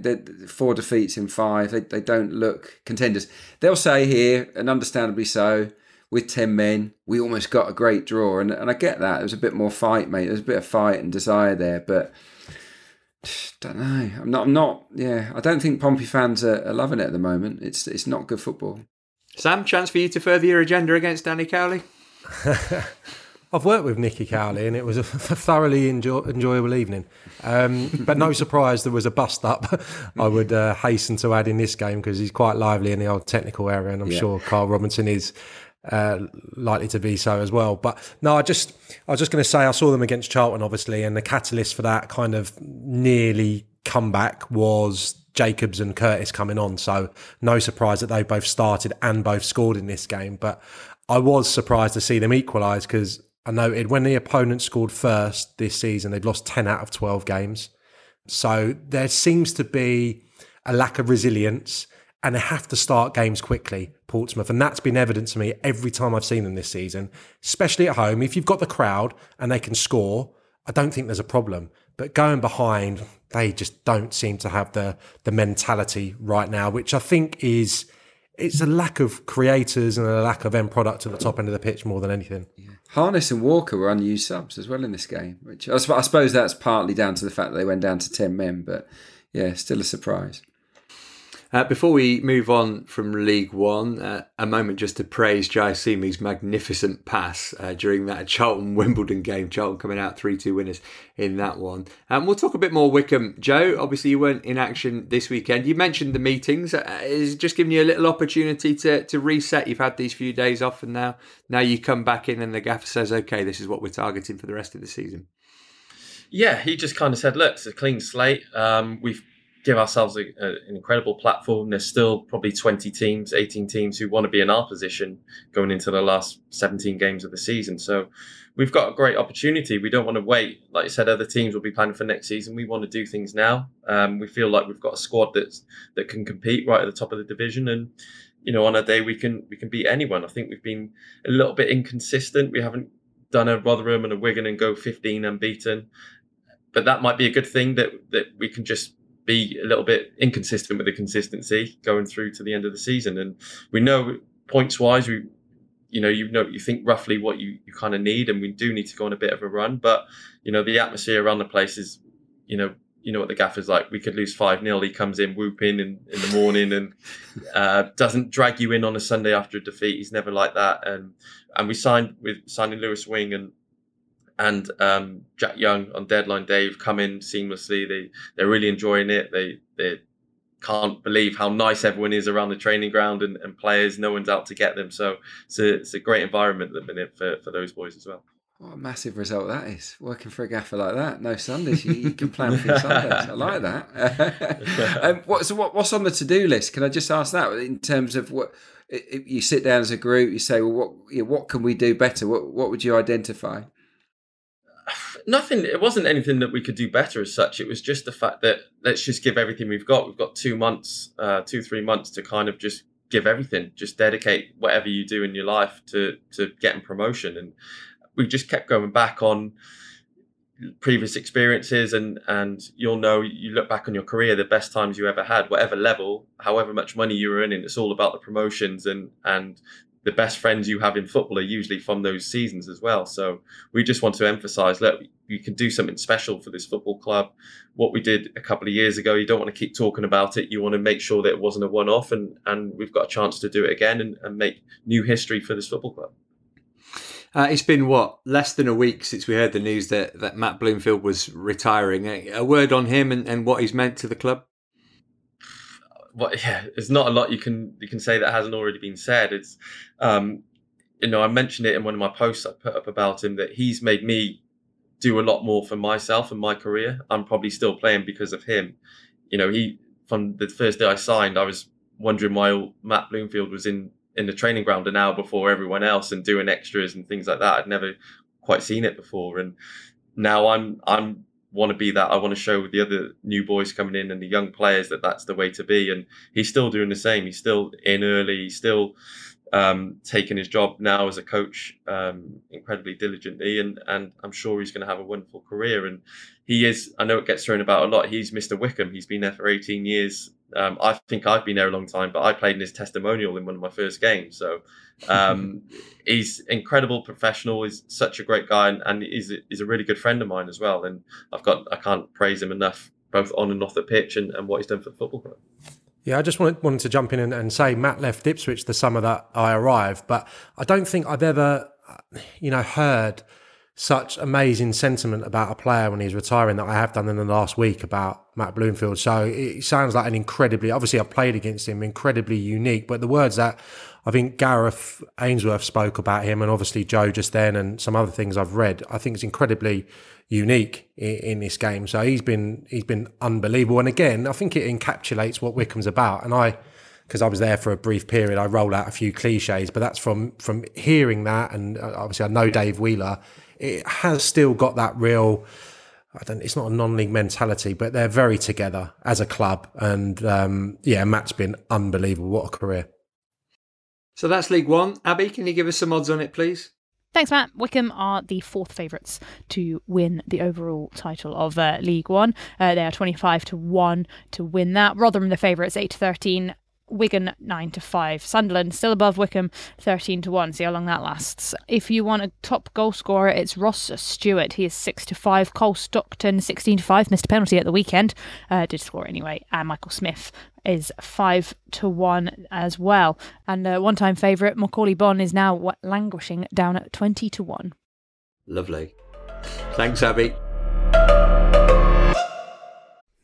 four defeats in five. They, they don't look contenders. They'll say here, and understandably so, with 10 men, we almost got a great draw. And, and I get that. There was a bit more fight, mate. There was a bit of fight and desire there. But [sighs] don't know. I'm not. I'm not. Yeah, I don't think Pompey fans are, are loving it at the moment. It's it's not good football. Sam, chance for you to further your agenda against Danny Cowley. [laughs] I've worked with Nicky Cowley and it was a [laughs] thoroughly enjoy- enjoyable evening. Um, but no surprise there was a bust up. [laughs] I would uh, hasten to add in this game because he's quite lively in the old technical area, and I'm yeah. sure Carl Robinson is uh, likely to be so as well. But no, I just I was just going to say I saw them against Charlton, obviously, and the catalyst for that kind of nearly comeback was Jacobs and Curtis coming on. So no surprise that they both started and both scored in this game. But I was surprised to see them equalise because I noted when the opponent scored first this season, they've lost 10 out of 12 games. So there seems to be a lack of resilience and they have to start games quickly, Portsmouth. And that's been evident to me every time I've seen them this season, especially at home. If you've got the crowd and they can score, I don't think there's a problem. But going behind, they just don't seem to have the the mentality right now, which I think is it's a lack of creators and a lack of end product at the top end of the pitch more than anything. Yeah. Harness and Walker were unused subs as well in this game, which I suppose that's partly down to the fact that they went down to ten men, but yeah, still a surprise. Uh, before we move on from League One, uh, a moment just to praise Jai Simi's magnificent pass uh, during that [laughs] Charlton Wimbledon game. Charlton coming out 3 2 winners in that one. Um, we'll talk a bit more Wycombe. Joe, obviously, you weren't in action this weekend. You mentioned the meetings. Uh, is just giving you a little opportunity to, to reset. You've had these few days off, and now, now you come back in, and the gaffer says, okay, this is what we're targeting for the rest of the season. Yeah, he just kind of said, look, it's a clean slate. Um, we've give ourselves a, a, an incredible platform. There's still probably 20 teams, 18 teams who want to be in our position going into the last 17 games of the season. So we've got a great opportunity. We don't want to wait. Like I said, other teams will be planning for next season. We want to do things now. Um, we feel like we've got a squad that's that can compete right at the top of the division and. You know, on a day we can we can beat anyone. I think we've been a little bit inconsistent. We haven't done a Rotherham and a Wigan and go 15 unbeaten but that might be a good thing that that we can just be a little bit inconsistent with the consistency going through to the end of the season. And we know points wise, we you know you know you think roughly what you, you kind of need, and we do need to go on a bit of a run. But you know the atmosphere around the place is you know you know what the gaffer's like. We could lose five 0 He comes in whooping in, in the morning and [laughs] uh, doesn't drag you in on a Sunday after a defeat. He's never like that. And and we signed with signing Lewis Wing and and um, Jack Young on deadline day have come in seamlessly. They they're really enjoying it. They they can't believe how nice everyone is around the training ground and, and players. No one's out to get them. So it's a, it's a great environment at the minute for, for those boys as well. What a massive result that is. Working for a gaffer like that. No Sundays. You, you can plan for your Sundays. I like that. [laughs] um, what, so what, what's on the to-do list? Can I just ask that in terms of what you sit down as a group, you say, well, what, what can we do better? What, what would you identify? Nothing. It wasn't anything that we could do better as such. It was just the fact that let's just give everything we've got. We've got two months, uh, two three months to kind of just give everything. Just dedicate whatever you do in your life to to getting promotion. And we just kept going back on previous experiences and and you'll know you look back on your career the best times you ever had whatever level however much money you were earning it's all about the promotions and and the best friends you have in football are usually from those seasons as well. So we just want to emphasize look, you can do something special for this football club. What we did a couple of years ago, you don't want to keep talking about it. You want to make sure that it wasn't a one off and, and we've got a chance to do it again and, and make new history for this football club. Uh, it's been what less than a week since we heard the news that, that Matt Bloomfield was retiring. A, a word on him and, and what he's meant to the club what yeah, there's not a lot you can you can say that hasn't already been said. It's um, you know, I mentioned it in one of my posts I put up about him that he's made me do a lot more for myself and my career. I'm probably still playing because of him. You know, he from the first day I signed, I was wondering why Matt Bloomfield was in in the training ground an hour before everyone else and doing extras and things like that. I'd never quite seen it before, and now I'm I'm want to be that. I want to show the other new boys coming in and the young players that that's the way to be. And he's still doing the same. He's still in early. He's still um, taking his job now as a coach um, incredibly diligently, and and I'm sure he's going to have a wonderful career. And he is. I know it gets thrown about a lot. He's Mr. Wycombe. He's been there for 18 years. Um, I think I've been there a long time, but I played in his testimonial in one of my first games. So um, [laughs] he's incredible professional. He's such a great guy, and, and he's, a, he's a really good friend of mine as well. And I've got I can't praise him enough, both on and off the pitch, and, and what he's done for the football club. Yeah, I just wanted, wanted to jump in and, and say Matt left Ipswich the summer that I arrived, but I don't think I've ever, uh, you know, heard such amazing sentiment about a player when he's retiring that I have done in the last week about Matt Bloomfield. So it sounds like an incredibly, obviously I've played against him, incredibly unique. But the words that I think Gareth Ainsworth spoke about him, and obviously Joe just then, and some other things I've read, I think it's incredibly unique in, in this game. So he's been he's been unbelievable. And again, I think it encapsulates what Wycombe's about. And I because I was there for a brief period, I roll out a few cliches, but that's from from hearing that, and uh, obviously I know Dave Wheeler it has still got that real. I don't. It's not a non-league mentality, but they're very together as a club. And um, yeah, Matt's been unbelievable. What a career! So that's League One. Abby, can you give us some odds on it, please? Thanks, Matt. Wycombe are the fourth favourites to win the overall title of uh, League One. Uh, they are 25 to 1 to win that. Rotherham, the favourites, 8 to 13. Wigan 9 to 5. Sunderland still above Wycombe 13 to 1. See how long that lasts. If you want a top goal scorer, it's Ross Stewart. He is 6 to 5. Cole Stockton 16 to 5. Missed a penalty at the weekend. Uh, did score anyway. And Michael Smith is 5 to 1 as well. And uh, one time favourite, Macauley Bonne, is now languishing down at 20 to 1. Lovely. Thanks, Abby.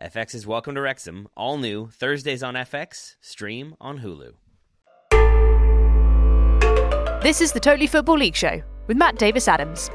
FX is Welcome to Wrexham, all new Thursdays on FX, stream on Hulu. This is the Totally Football League Show with Matt Davis Adams.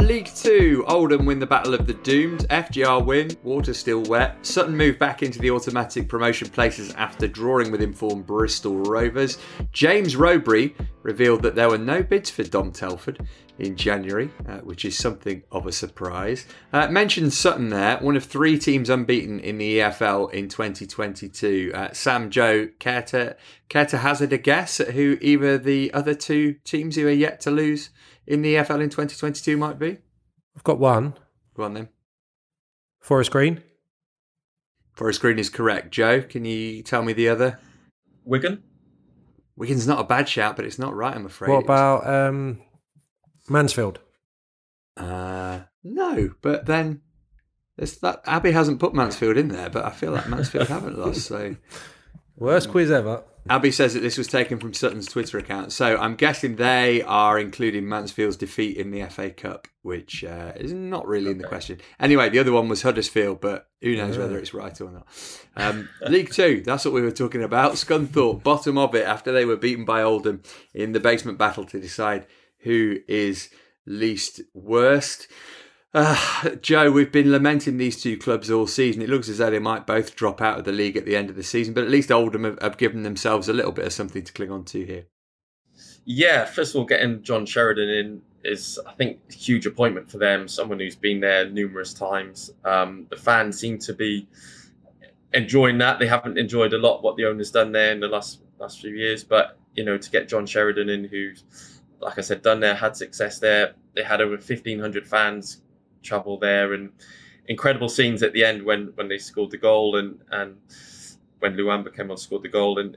League Two, Oldham win the Battle of the Doomed. FGR win, water still wet. Sutton move back into the automatic promotion places after drawing with informed Bristol Rovers. James Rowberry revealed that there were no bids for Dom Telford in January, uh, which is something of a surprise. Uh, mentioned Sutton there, one of three teams unbeaten in the EFL in 2022. Uh, Sam Joe, care to, care to hazard a guess at who either the other two teams who are yet to lose in the EFL in 2022 might be? I've got one. Go on then. Forest Green. Forest Green is correct. Joe, can you tell me the other? Wigan. Wigan's not a bad shout, but it's not right, I'm afraid. What about um, Mansfield? Uh, no, but then there's that Abby hasn't put Mansfield in there, but I feel like Mansfield haven't lost. So [laughs] worst quiz ever. Abby says that this was taken from Sutton's Twitter account, so I'm guessing they are including Mansfield's defeat in the FA Cup, which uh, is not really okay. in the question. Anyway, the other one was Huddersfield, but who knows yeah. whether it's right or not. Um, League Two, that's what we were talking about. Scunthorpe, bottom of it after they were beaten by Oldham in the basement battle to decide who is least worst. Uh, Joe, we've been lamenting these two clubs all season. It looks as though they might both drop out of the league at the end of the season, but at least Oldham have, have given themselves a little bit of something to cling on to here. Yeah, first of all, getting John Sheridan in is, I think, a huge appointment for them. Someone who's been there numerous times. Um, the fans seem to be enjoying that. They haven't enjoyed a lot what the owner's done there in the last last few years, but you know, to get John Sheridan in, who's like I said, done there, had success there. They had over fifteen hundred fans travel there and incredible scenes at the end when when they scored the goal and and when Luamba came on scored the goal. And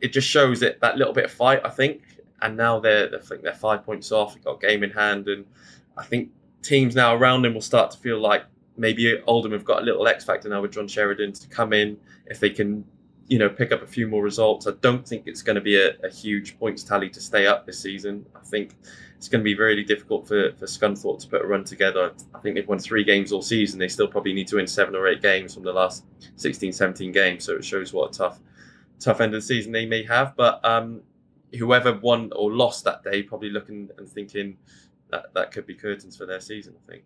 it just shows it that little bit of fight I think. And now they're I think they're five points off. They've got game in hand. And I think teams now around them will start to feel like maybe Oldham have got a little X factor now with John Sheridan to come in. If they can you know pick up a few more results I don't think it's going to be a, a huge points tally to stay up this season I think it's going to be really difficult for, for Scunthorpe to put a run together. I think they've won three games all season. They still probably need to win seven or eight games from the last 16, 17 games. So it shows what a tough, tough end of the season they may have. But um, whoever won or lost that day, probably looking and thinking that that could be curtains for their season, I think.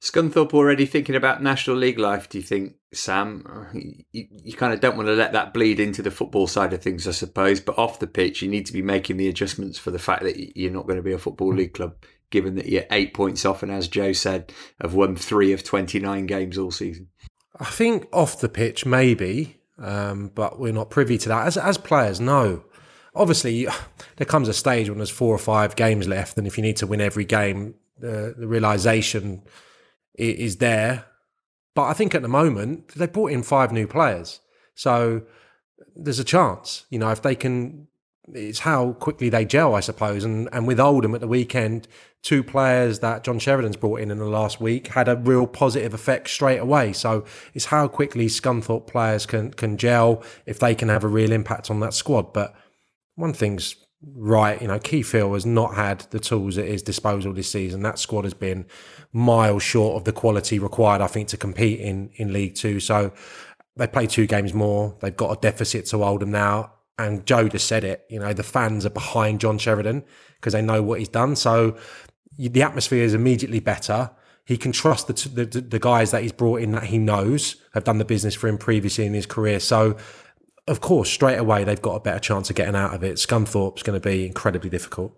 Scunthorpe already thinking about National League life, do you think, Sam? You, you, kind of don't want to let that bleed into the football side of things, I suppose. But off the pitch, you need to be making the adjustments for the fact that you're not going to be a Football League club, given that you're eight points off and, as Joe said, have won three of 29 games all season. I think off the pitch, maybe, um, but we're not privy to that. As, as players, no. Obviously, [sighs] there comes a stage when there's four or five games left, and if you need to win every game, the, the realization is there. But I think at the moment they brought in five new players, so there's a chance. You know, if they can, it's how quickly they gel, I suppose. And and with Oldham at the weekend, two players that John Sheridan's brought in in the last week had a real positive effect straight away. So it's how quickly Scunthorpe players can can gel if they can have a real impact on that squad. But one thing's right. You know, Hill has not had the tools at his disposal this season. That squad has been miles short of the quality required, I think, to compete in, in League Two. So they play two games more. They've got a deficit to Oldham now. And Joe just said it, you know, the fans are behind John Sheridan because they know what he's done. So the atmosphere is immediately better. He can trust the, the, the guys that he's brought in that he knows have done the business for him previously in his career. So of course, straight away they've got a better chance of getting out of it. Scunthorpe's going to be incredibly difficult.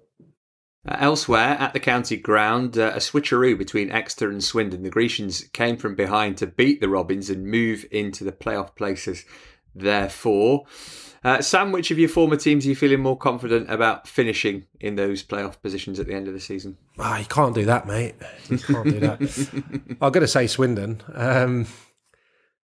Uh, elsewhere at the county ground, uh, a switcheroo between Exeter and Swindon. The Grecians came from behind to beat the Robins and move into the playoff places. Therefore, uh, Sam, which of your former teams are you feeling more confident about finishing in those playoff positions at the end of the season? Oh, you can't do that, mate. You can't do that. I'm going to say Swindon. Um,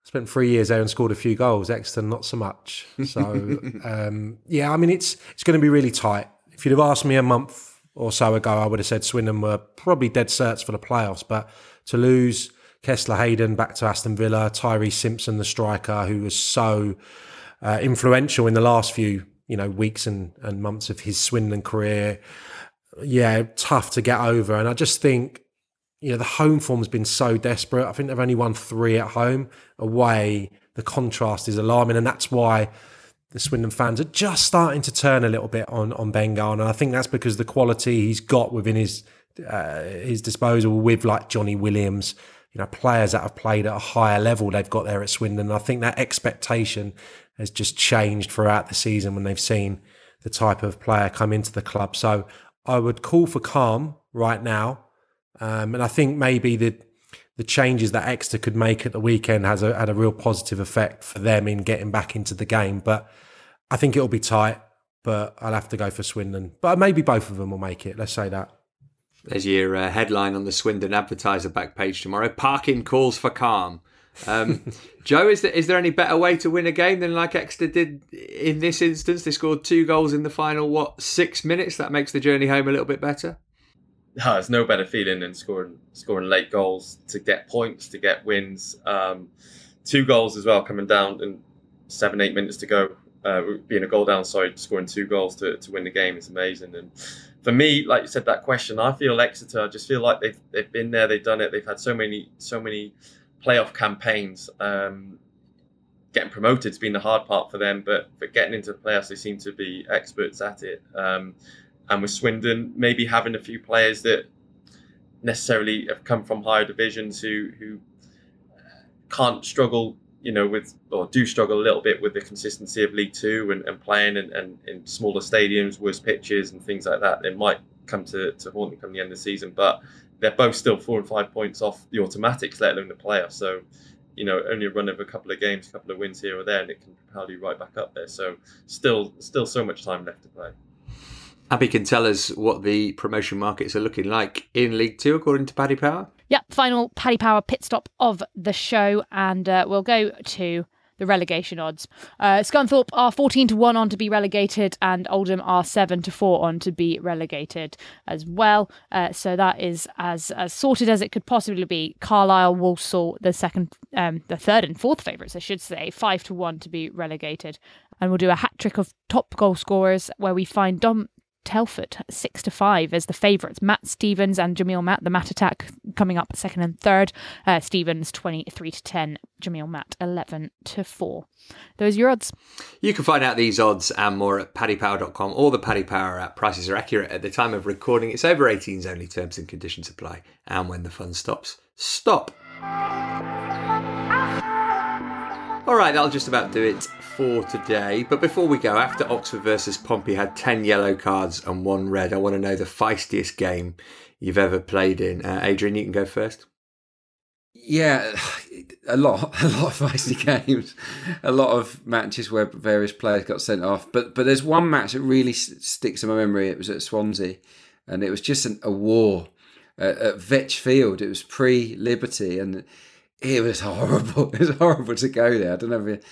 spent three years there and scored a few goals. Exeter, not so much. So, [laughs] um, yeah, I mean, it's it's going to be really tight. If you'd have asked me a month or so ago, I would have said Swindon were probably dead certs for the playoffs. But to lose Kesler-Hayden back to Aston Villa, Tyreece Simpson, the striker, who was so uh, influential in the last few you know weeks and, and months of his Swindon career, yeah, tough to get over. And I just think you know the home form's been so desperate. I think they've only won three at home. Away, the contrast is alarming, and that's why the Swindon fans are just starting to turn a little bit on on Ben Garner. And I think that's because the quality he's got within his uh, his disposal with like Johnny Williams, you know, players that have played at a higher level they've got there at Swindon. And I think that expectation has just changed throughout the season when they've seen the type of player come into the club. So I would call for calm right now, um, and I think maybe the the changes that Exeter could make at the weekend has a, had a real positive effect for them in getting back into the game. But I think it'll be tight, but I'll have to go for Swindon. But maybe both of them will make it. Let's say that. There's your uh, headline on the Swindon Advertiser back page tomorrow. Parkin calls for calm. Um, [laughs] Joe, is there is there any better way to win a game than like Exeter did in this instance? They scored two goals in the final what six minutes. That makes the journey home a little bit better. [laughs] There's no better feeling than scoring scoring late goals to get points, to get wins. Um, two goals as well coming down in seven eight minutes to go uh, being a goal down side, scoring two goals to, to win the game is amazing. And for me, like you said, that question, I feel Exeter. I just feel like they've they've been there, they've done it. They've had so many so many playoff campaigns. Um, getting promoted has been the hard part for them, but but getting into the playoffs, they seem to be experts at it. Um, and with Swindon, maybe having a few players that necessarily have come from higher divisions who who uh, can't struggle you know, with or do struggle a little bit with the consistency of League Two and, and playing and, and in smaller stadiums, worse pitches and things like that. They might come to, to haunt them come the end of the season, but they're both still four and five points off the automatics, let alone the playoffs. So, you know, only a run of a couple of games, a couple of wins here or there, and it can propel you right back up there. So, still, still so much time left to play. Abby can tell us what the promotion markets are looking like in League Two, according to Paddy Power. Yep, final Paddy Power pit stop of the show, and uh, we'll go to the relegation odds. Uh, Scunthorpe are 14 to 1 on to be relegated, and Oldham are 7 to 4 on to be relegated as well. Uh, so that is as, as sorted as it could possibly be. Carlisle, Walsall, the second, um, the third and fourth favourites, I should say, 5 to 1 to be relegated. And we'll do a hat trick of top goal scorers where we find Dom Telford six to five as the favourites. Matt Stevens and Jamille Matt, the Matt attack coming up second and third. Uh, Stevens twenty three to ten. Jamille Matt eleven to four. Those are your odds. You can find out these odds and more at paddypower.com or the Paddy Power app. Prices are accurate at the time of recording. It's over 18s only. Terms and conditions apply. And when the fun stops, stop. All right, that'll just about do it for today. But before we go, after Oxford versus Pompey had 10 yellow cards and one red, I want to know the feistiest game you've ever played in. Uh, Adrian, you can go first. Yeah, [sighs] a lot, [laughs] a lot of feisty [laughs] games, a lot of matches where various players got sent off. But but there's one match that really sticks in my memory. It was at Swansea, and it was just an, a war at, at Vetch Field. It was pre-Liberty, and it was horrible. [laughs] It was horrible to go there. I don't know if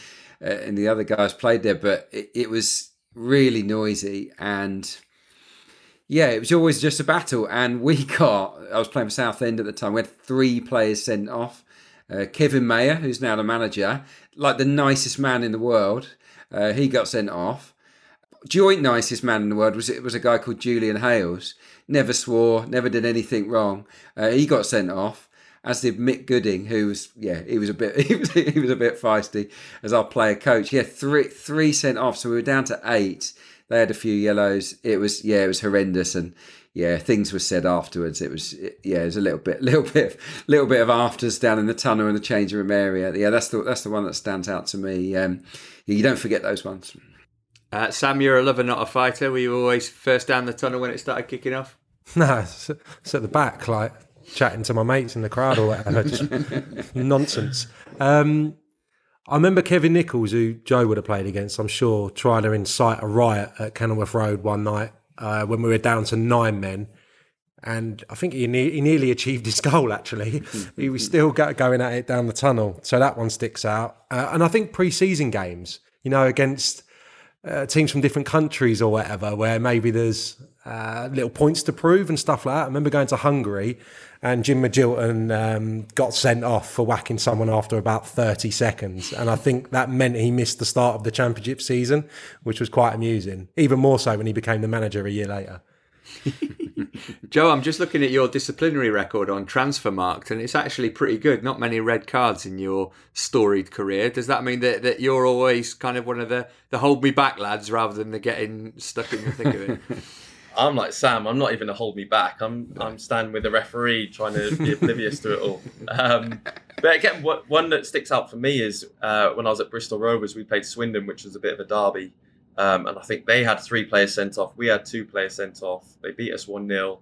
uh, and the other guys played there, but it, it, was really noisy and yeah, it was always just a battle. And we [laughs] got, I was playing for Southend at the time, we had three players sent off. Uh, Kevin Maher, who's now the manager, like the nicest man in the world, uh, he got sent off. Joint nicest man in the world was it was a guy called Julian Hails. Never swore, never did anything wrong. Uh, he got sent off as did Mick Gooding, who was yeah, he was a bit [laughs] he was, he was a bit feisty as our player coach. Yeah, three three sent off, so we were down to eight. They had a few yellows. It was yeah, it was horrendous, and yeah, things were said afterwards. It was yeah, it was a little bit, [laughs] little bit, little bit of afters down in the tunnel in the change room area. Yeah, that's the that's the one that stands out to me. Um, you don't forget those ones. Uh, Sam, you're a lover, not a fighter. Were you always first down the tunnel when it started kicking off? [laughs] No, it's, it's at the back, like chatting to my mates in the crowd or whatever. Just [laughs] nonsense. Um, I remember Kevin Nicholls, who Joe would have played against, I'm sure, trying to incite a riot at Kenilworth Road one night uh, when we were down to nine men. And I think he, ne- he nearly achieved his [laughs] goal, actually. he was still go- going at it down the tunnel. So that one sticks out. Uh, and I think pre season games, you know, against uh, teams from different countries or whatever, where maybe there's uh, little points to prove and stuff like that. I remember going to Hungary and Jim Magilton um, got sent off for whacking someone after about 30 seconds. And I think that meant he missed the start of the championship season, which was quite amusing. Even more so when he became the manager a year later. [laughs] Joe, I'm just looking at your disciplinary record on Transfermarkt, and it's actually pretty good. Not many red cards in your storied career. Does that mean that, that you're always kind of one of the, the hold me back lads rather than the getting stuck in the thick of it? [laughs] I'm like Sam. I'm not even a hold me back. I'm I'm standing with the referee, trying to [laughs] be oblivious to it all. Um, but again, what, one that sticks out for me is uh, when I was at Bristol Rovers, we played Swindon, which was a bit of a derby, um, and I think they had three players sent off. We had two players sent off. They beat us one 0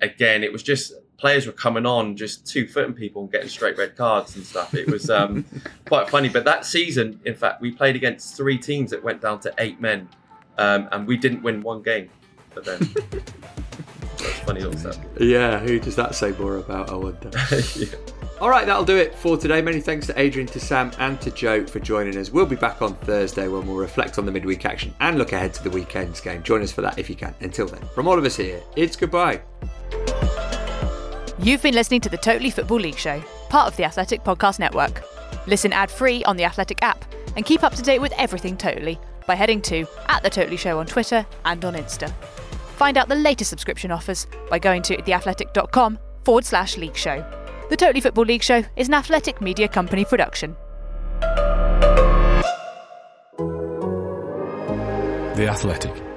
Again, it was just players were coming on, just two footing people and getting straight red cards and stuff. It was um, [laughs] quite funny. But that season, in fact, we played against three teams that went down to eight men, um, and we didn't win one game but then that's funny little stuff. Yeah, who does that say more about? I wonder. [laughs] yeah. All right, that'll do it for today. Many thanks to Adrian, to Sam, and to Joe for joining us. We'll be back on Thursday when we'll reflect on the midweek action and look ahead to the weekend's game. Join us for that if you can. Until then, from all of us here, it's goodbye. You've been listening to the Totally Football League Show, part of the Athletic Podcast Network. Listen ad free on the Athletic app and keep up to date with everything Totally by heading to at The Totally Show on Twitter and on Insta. Find out the latest subscription offers by going to theathletic.com forward slash league show. The Totally Football League Show is an athletic media company production. The Athletic.